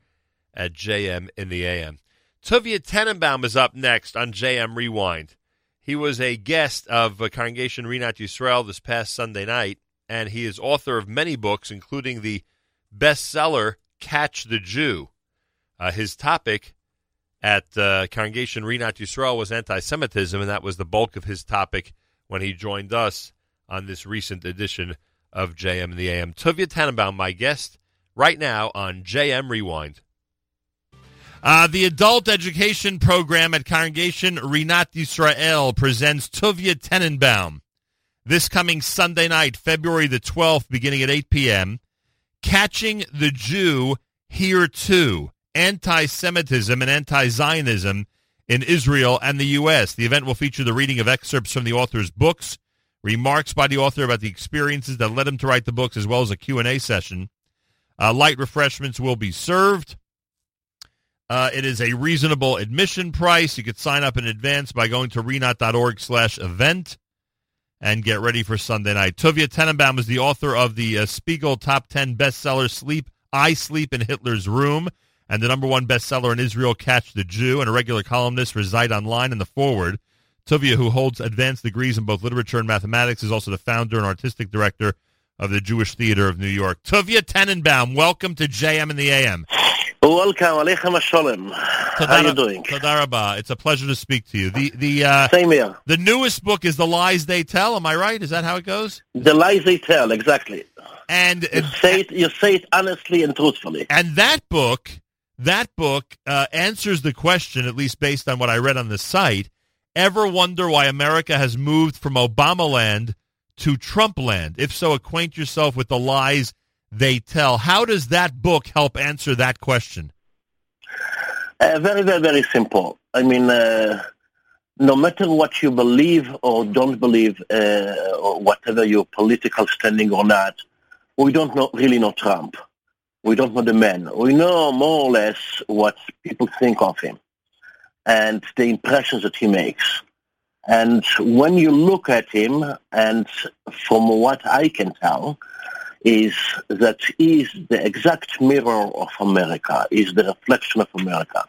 at JM in the AM. Tuvia Tenenbom is up next on JM Rewind. He was a guest of uh, Congregation Rinat Yisrael this past Sunday night, and he is author of many books, including the bestseller Catch the Jew. Uh, his topic at uh, Congregation Rinat Yisrael was anti-Semitism, and that was the bulk of his topic when he joined us on this recent edition of JM in the AM. Tuvia Tenenbom, my guest, right now on JM Rewind. Uh, the adult education program at Congregation Rinat Yisrael presents Tuvia Tenenbom this coming Sunday night, February the 12th, beginning at 8 p.m. Catching the Jew Here Too Anti Semitism and Anti Zionism in Israel and the U.S. The event will feature the reading of excerpts from the author's books, remarks by the author about the experiences that led him to write the books, as well as a Q&A session. Uh, light refreshments will be served. Uh, it is a reasonable admission price. You could sign up in advance by going to rinat.org slash event and get ready for Sunday night. Tuvia Tenenbom is the author of the uh, Spiegel Top 10 bestseller Sleep, I Sleep in Hitler's Room, and the number one bestseller in Israel, Catch the Jew, and a regular columnist Zeit Online in the Forward. Tuvia, who holds advanced degrees in both literature and mathematics, is also the founder and artistic director of the Jewish Theater of New York. Tuvia Tenenbom, welcome to JM in the AM. Welcome, Aleichem Shalom. How are you doing? Toda rabah. It's a pleasure to speak to you. The the uh, Same here. the newest book is The Lies They Tell. Am I right? Is that how it goes? The lies they tell, exactly. And You say it, you say it honestly and truthfully. and that book that book uh, answers the question, at least based on what I read on the site. Ever wonder why America has moved from Obama land to Trump land? If so, acquaint yourself with the lies they tell. How does that book help answer that question? Uh, very, very, very simple. I mean, uh, no matter what you believe or don't believe, uh, or whatever your political standing or not, we don't know, really know Trump. We don't know the man. We know more or less what people think of him and the impressions that he makes. And when you look at him, and from what I can tell, is that he is the exact mirror of America, is the reflection of America.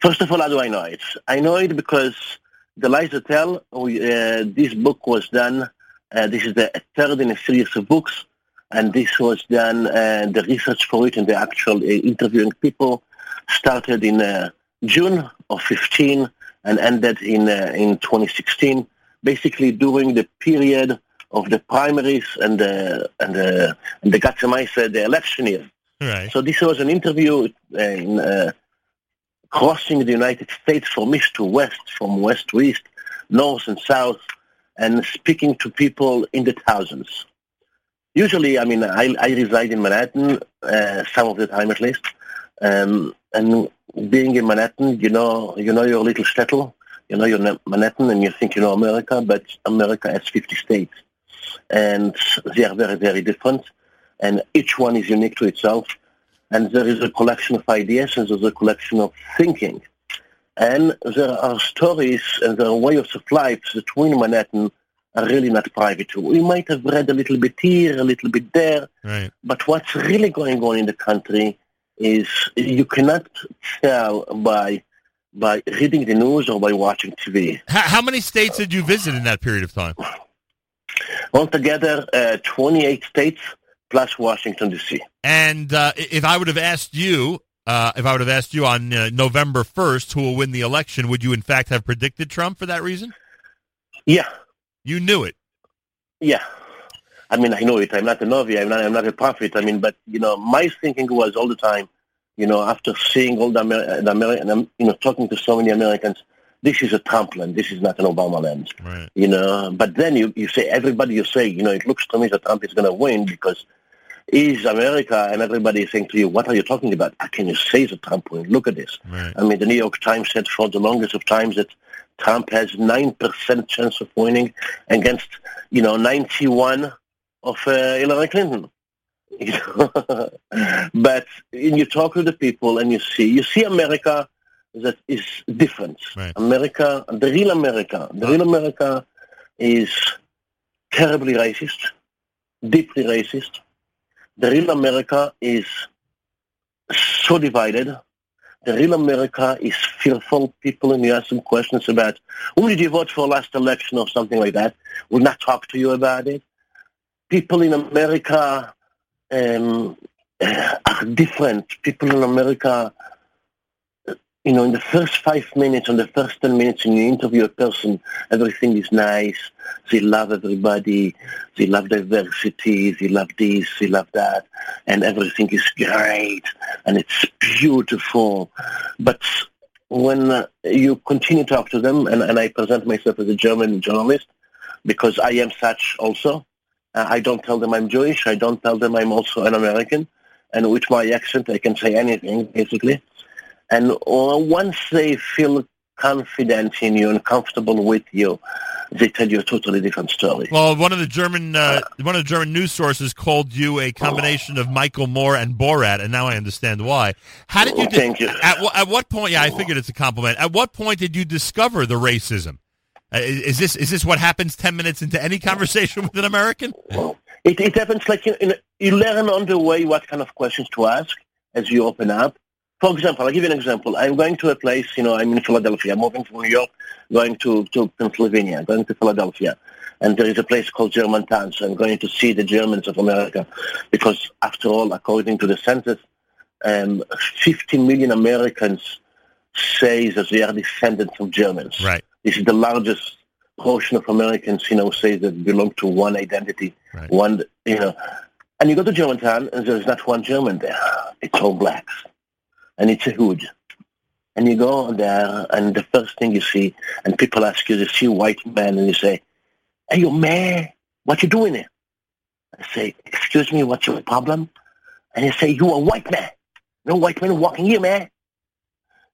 First of all, how do I know it? I know it because the lies that tell, we, uh, this book was done, uh, this is the third in a series of books, and this was done, uh, the research for it and the actual uh, interviewing people started in uh, June of 15 and ended in, uh, in 2016, basically during the period of the primaries and the, and the, and the Gatsamaisa, the election year. Right. So this was an interview in uh, crossing the United States from east to west, from west to east, north and south, and speaking to people in the thousands. Usually, I mean, I, I reside in Manhattan, uh, some of the time at least, um, and being in Manhattan, you know, you know your little shtetl, you know your Manhattan, and you think you know America, but America has 50 states, and they are very, very different, and each one is unique to itself. And there is a collection of ideas and there's a collection of thinking. And there are stories and there are ways of life between Manhattan are really not private. We might have read a little bit here, a little bit there, Right. but what's really going on in the country is you cannot tell by by reading the news or by watching TV. How, how many states did you visit in that period of time? Altogether, uh, 28 states plus Washington D.C. And uh, if I would have asked you, uh, if I would have asked you on uh, November 1st who will win the election, would you in fact have predicted Trump for that reason? Yeah, You knew it. yeah. I mean, I know it. I'm not a Novi. I'm not. I'm not a prophet. I mean, but you know, my thinking was all the time. You know, after seeing all the, Amer- the American, you know, talking to so many Americans, this is a Trump land. This is not an Obama land. Right. you know. But then you, you say, everybody you say, you know, it looks to me that Trump is going to win because he's America and everybody is saying to you, what are you talking about? How can you say that Trump will? Look at this. Right. I mean, the New York Times said for the longest of times that Trump has 9% chance of winning against, you know, 91 of uh, Hillary Clinton. You know? but you talk to the people and you see, you see America that is different. Right. America, the real America, the real America is terribly racist, deeply racist. The real America is so divided. The real America is fearful. People, and you ask them questions about who did you vote for last election or something like that, will not talk to you about it. People in America um, are different. People in America, you know, in the first five minutes, in the first ten minutes, when you interview a person, everything is nice. They love everybody. They love diversity. They love this. They love that. And everything is great. And it's beautiful. But when uh, you continue to talk to them, and, and I present myself as a German journalist, because I am such also, uh, I don't tell them I'm Jewish. I don't tell them I'm also an American. And with my accent, I can say anything, basically. And once they feel confident in you and comfortable with you, they tell you a totally different story. Well, one of the German uh, one of the German news sources called you a combination of Michael Moore and Borat, and now I understand why. How did you? Well, thank you. At, at what point? Yeah, I figured it's a compliment. At what point did you discover the racism? Uh, is, is this is this what happens ten minutes into any conversation with an American? It, it happens like you, you learn on the way what kind of questions to ask as you open up. For example, I'll give you an example. I'm going to a place, you know, I'm in Philadelphia. I'm moving from New York, going to, to Pennsylvania, going to Philadelphia. And there is a place called Germantown, so I'm going to see the Germans of America. Because after all, according to the census, um, 50 million Americans say that they are descendants of Germans. Right. This is the largest portion of Americans, you know, say that belong to one identity, Right. one, you know. And you go to Germantown, and there's not one German there. It's all blacks. And it's a hood. And you go there, and the first thing you see, and people ask you, they see a white man, and you say, hey, you man, what you doing here? I say, excuse me, what's your problem? And they say, you a white man. No white man walking here, man.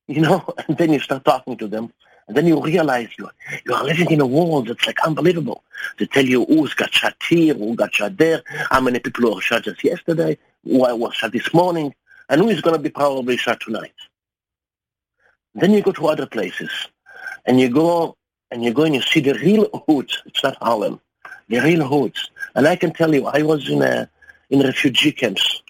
You know, and then you start talking to them, and then you realize you you are living in a world that's like unbelievable. They tell you who's got shot here, who got shot there, how many people were shot just yesterday, who was shot this morning, and who is going to be probably shot tonight. Then you go to other places, and you go and you go and you see the real hoods. It's not Harlem, the real hoods. And I can tell you, I was in a in refugee camps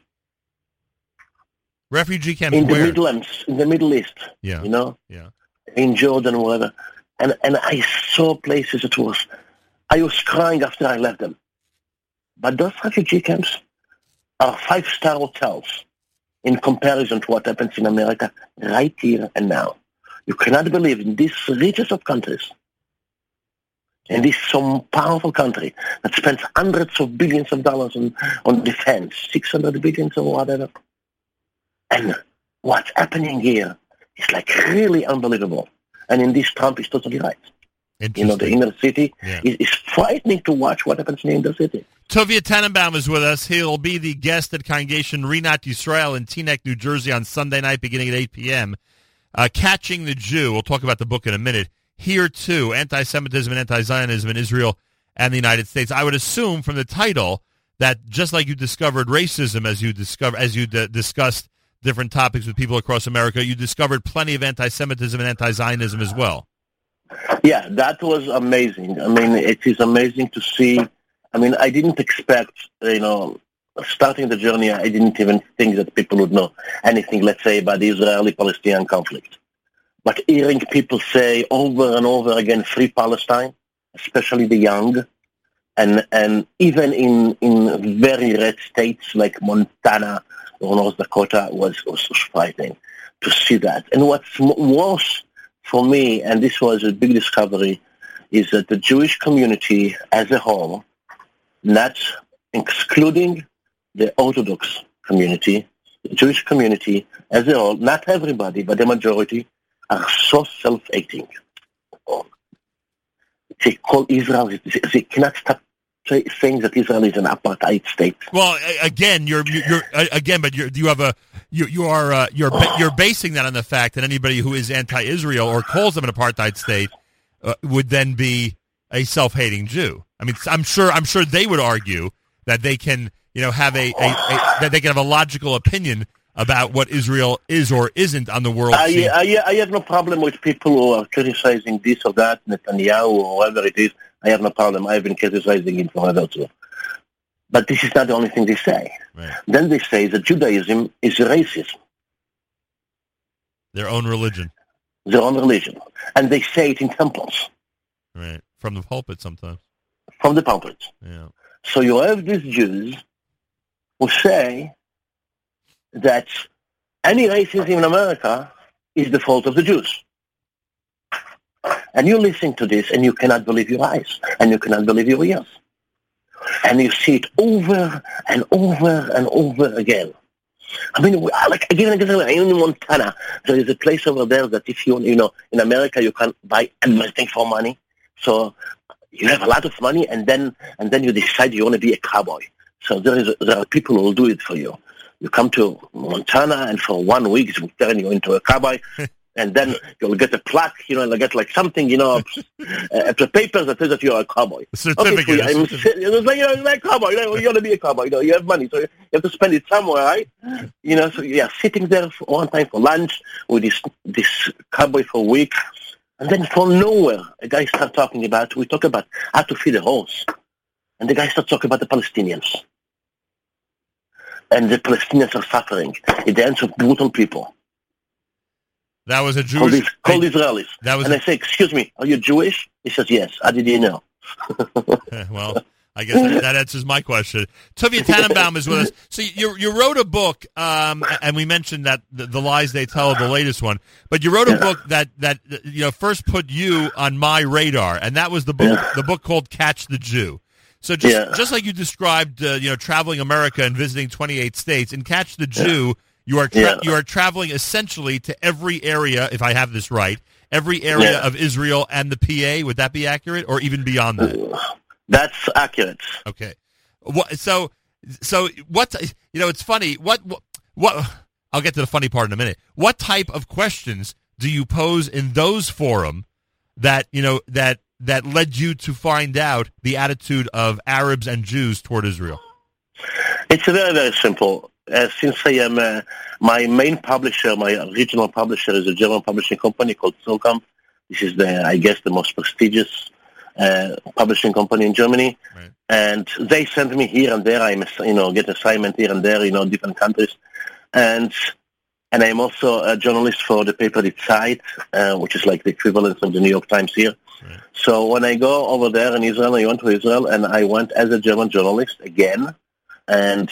Refugee camps in the where? East, in the Middle East. Yeah. You know, Yeah. in Jordan, wherever. And and I saw places that was, I was crying after I left them. But those refugee camps are five-star hotels in comparison to what happens in America right here and now. You cannot believe in this richest of countries, in this some powerful country that spends hundreds of billions of dollars on, on defense, 600 billions or whatever. And what's happening here is like really unbelievable. And in this, Trump is totally right. You know, the inner city Yeah. is, is frightening to watch what happens in the inner city. Tuvia Tenenbom is with us. He'll be the guest at Congregation Rinat Yisrael in Teaneck, New Jersey on Sunday night beginning at 8 p.m. Uh, Catching the Jew. We'll talk about the book in a minute. Here, too, anti-Semitism and anti-Zionism in Israel and the United States. I would assume from the title that just like you discovered racism as you discover as you d- discussed different topics with people across America, you discovered plenty of anti-Semitism and anti-Zionism as well. Yeah, that was amazing. I mean, it is amazing to see. I mean, I didn't expect, you know, starting the journey, I didn't even think that people would know anything, let's say, about the Israeli-Palestinian conflict. But hearing people say over and over again, free Palestine, especially the young, and and even in in very red states like Montana or North Dakota was was frightening to see that. And what's worse for me, and this was a big discovery, is that the Jewish community as a whole, not excluding the Orthodox community, the Jewish community as a whole, not everybody, but the majority, are so self-hating. They call Israel, they cannot stop saying that Israel is an apartheid state. Well, again, you're you're again, but you're, you have a you you are uh, you're you're basing that on the fact that anybody who is anti-Israel or calls them an apartheid state uh, would then be a self-hating Jew. I mean, I'm sure I'm sure they would argue that they can you know have a, a, a that they can have a logical opinion about what Israel is or isn't on the world scene. I, I, I have no problem with people who are criticizing this or that, Netanyahu or whoever it is. I have no problem. I've been criticizing him forever too. But this is not the only thing they say. Right. Then they say that Judaism is racism, Their own religion, their own religion. And they say it in temples right? From the pulpit sometimes. From the pulpit. Yeah. So you have these Jews who say that any racism in America is the fault of the Jews. And you listen to this and you cannot believe your eyes and you cannot believe your ears. And you see it over and over and over again. I mean, we- like again and again, in Montana, there is a place over there that if you, you know, in America, you can buy everything for money. So you have a lot of money, and then and then you decide you want to be a cowboy. So there is there are people who will do it for you. You come to Montana, and for one week, they will turn you into a cowboy, and then you'll get a plaque. You know, you'll get like something, you know, a, a paper that says that you're a cowboy. A certificate. Okay, so I'm, it's like, you like a cowboy. You, know, you want to be a cowboy. You know, you have money, so you have to spend it somewhere, right? You know, so yeah, sitting there for one time for lunch with this this cowboy for a week, and then from nowhere, a guy starts talking about. We talk about how to feed a horse, and the guy starts talking about the Palestinians, and the Palestinians are suffering at the hands of brutal people That was a called, Jewish. Is- called Israelis. that was and a- I say, "Excuse me, are you Jewish?" He says, "Yes." How did you know? well, I guess that, that answers my question. Tuvia Tenenbom is with us. So you you wrote a book, um, and we mentioned that the, the lies they tell, the latest one. But you wrote a book that that you know first put you on my radar, and that was the book the book called Catch the Jew. So just Yeah. just like you described, uh, you know, traveling America and visiting 28 states, and Catch the Jew, you are tra- Yeah. you are traveling essentially to every area, if I have this right, every area Yeah. of Israel and the PA. Would that be accurate, or even beyond that? That's accurate. Okay. What, so, so what, you know, it's funny. What, what, what, I'll get to the funny part in a minute. What type of questions do you pose in those forum that, you know, that, that led you to find out the attitude of Arabs and Jews toward Israel? It's very, very simple. Uh, since I am uh, my main publisher, my regional publisher is a German publishing company called Suhrkamp. This is the, I guess, the most prestigious uh, publishing company in Germany. Right. And they send me here and there. I'm, you know, get assignment here and there, you know, different countries. And and I'm also a journalist for the paper Die Zeit, uh, which is like the equivalent of the New York Times here. Right. So when I go over there in Israel, I went to Israel, and I went as a German journalist again. And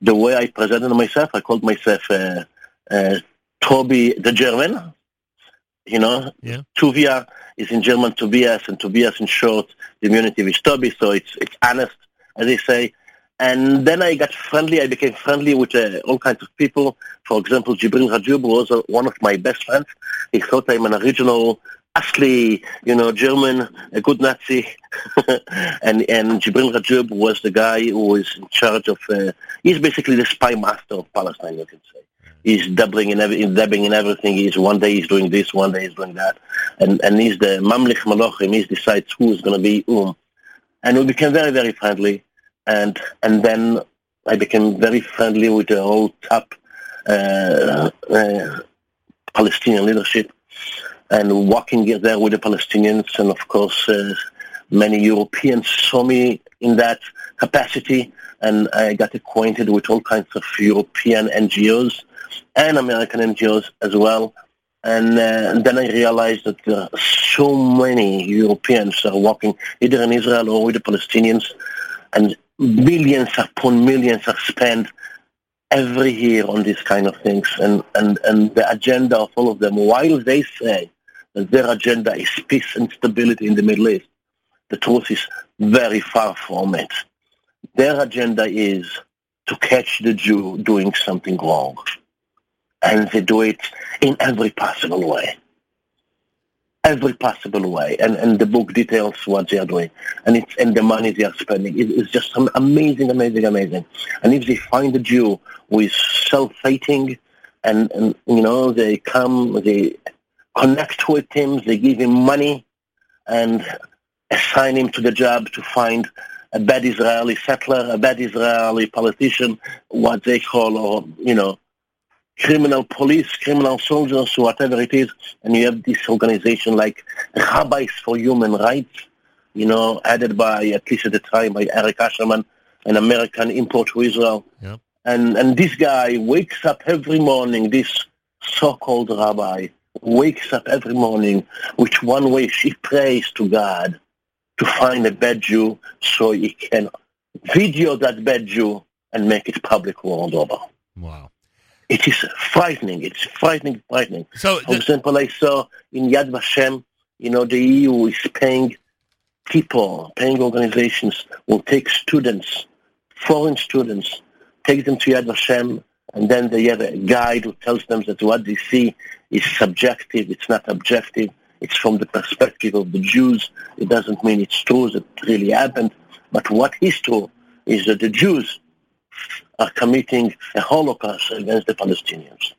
the way I presented myself, I called myself uh, uh, Toby the German. You know, Yeah. Tuvia is in German Tobias, and Tobias in short, the diminutive is Toby, so it's it's honest, as they say. And then I got friendly. I became friendly with uh, all kinds of people. For example, Jibril Rajoub was uh, one of my best friends. He thought I'm an original, asli, you know, German, a good Nazi. and and Jibril Rajoub was the guy who is in charge of. Uh, he's basically the spy master of Palestine, you can say. He's dabbling in, every, dabbing in everything. He's one day he's doing this, one day he's doing that, and and he's the Mamlich Malachim. He decides who is going to be whom, and we became very very friendly, and and then I became very friendly with the whole top uh, uh, Palestinian leadership, and walking there with the Palestinians, and of course, uh, many Europeans saw me in that capacity, and I got acquainted with all kinds of European NGOs and American NGOs as well. And, uh, and then I realized that there are so many Europeans are working either in Israel or with the Palestinians, and millions upon millions are spent every year on these kind of things. And, and, and the agenda of all of them, while they say that their agenda is peace and stability in the Middle East, the truth is very far from it. Their agenda is to catch the Jew doing something wrong and they do it in every possible way. Every possible way, and and the book details what they are doing, and it's and the money they are spending. It, it's just amazing, amazing, amazing. And if they find a Jew who is self-hating, and and you know they come, they connect with him, they give him money, and assign him to the job to find a bad Israeli settler, a bad Israeli politician, what they call, or you know, criminal police, criminal soldiers, whatever it is, and you have this organization like Rabbis for Human Rights, you know, added by, at least at the time, by Eric Ascherman, an American import to Israel. Yep. And, and this guy wakes up every morning, this so-called rabbi wakes up every morning with one wish. He prays to God to find a bad Jew so he can video that bad Jew and make it public world over. Wow. It is frightening. It's frightening, frightening. So For the- example, I saw in Yad Vashem, you know, the EU is paying people, paying organizations will take students, foreign students, take them to Yad Vashem, and then they have a guide who tells them that what they see is subjective, it's not objective, it's from the perspective of the Jews. It doesn't mean it's true that it really happened, but what is true is that the Jews are committing a Holocaust against the Palestinians.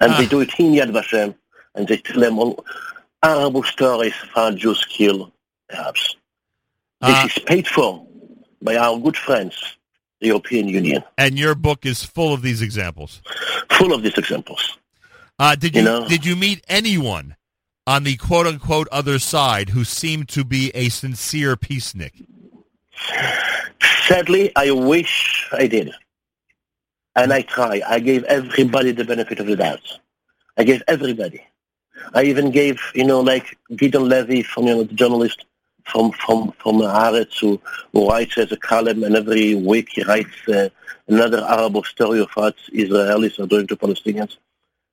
And they Ah. do it in Yad Vashem, and they tell them all Arab stories of how Jews kill Arabs. This Uh, is paid for by our good friends, the European Union, and your book is full of these examples. full of these examples. Uh, did you, You know- did you meet anyone on the quote unquote other side who seemed to be a sincere peacenik? Sadly, I wish I did. And I try. I gave everybody the benefit of the doubt. I gave everybody. I even gave, you know, like Gideon Levy from, you know, the journalist from, from, from Haaretz who, who writes as a column and every week he writes uh, another horrible story of what Israelis are doing to Palestinians.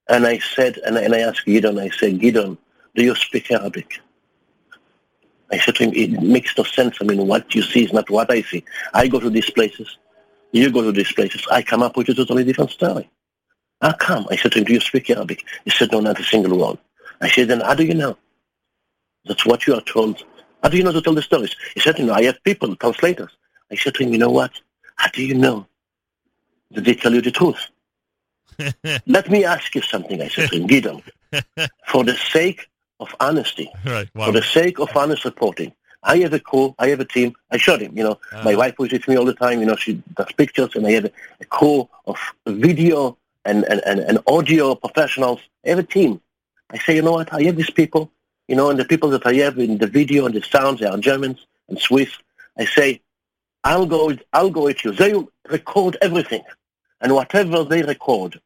And I said, and, and I asked Gideon, I said, Gideon, do you speak Arabic? I said to him, it makes no sense. I mean, what you see is not what I see. I go to these places. You go to these places. I come up with a totally different story. How come? I said to him, do you speak Arabic? He said, no, not a single word. I said, then how do you know? That's what you are told. How do you know to tell the stories? He said, you know, I have people, translators. I said to him, you know what? How do you know that they tell you the truth? Let me ask you something, I said to him, Gideon. For the sake of honesty, Right. Wow. for the sake of honest reporting. I have a crew, I have a team. I showed him, you know, my Uh-huh. wife was with me all the time, you know, she does pictures and I have a, a crew of video and, and, and, and audio professionals. I have a team. I say, you know what, I have these people, you know, and the people that I have in the video and the sounds, they are Germans and Swiss. I say, I'll go, with- I'll go with you. They record everything. And whatever they record,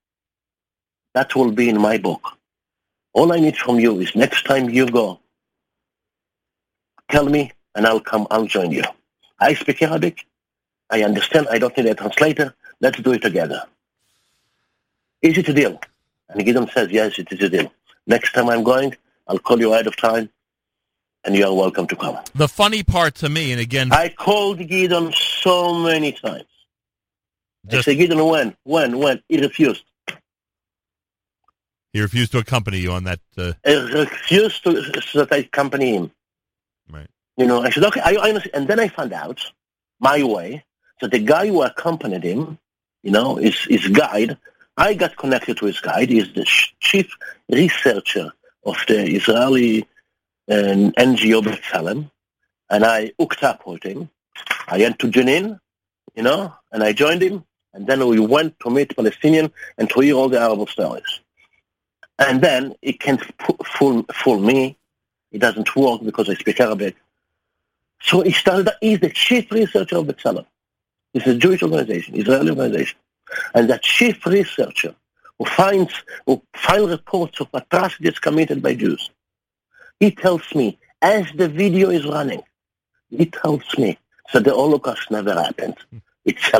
that will be in my book. All I need from you is next time you go, tell me and I'll come, I'll join you. I speak Arabic. I understand. I don't need a translator. Let's do it together. Is it a deal? And Gideon says, yes, it is a deal. Next time I'm going, I'll call you ahead of time and you are welcome to come. the funny part to me, and again, I called Gideon so many times. I Just- said, Gideon, when? When? When? He refused. He refused to accompany you on that. Uh, He refused to, that I accompany him. right. You know, I said, okay, I, I understand. And then I found out, my way, that the guy who accompanied him, you know, his, his guide, I got connected to his guide. He's the sh- chief researcher of the Israeli um, NGO B'Tselem. And I hooked up with him. I went to Jenin, you know, and I joined him. And then we went to meet Palestinian and to hear all the Arab stories. And then it can fool, fool me. It doesn't work because I speak Arabic. So started, he's the chief researcher of B'Tselem. It's a Jewish organization, Israeli organization. And that chief researcher who finds, who files reports of atrocities committed by Jews, he tells me, as the video is running, he tells me that the Holocaust never happened. Hmm. It's a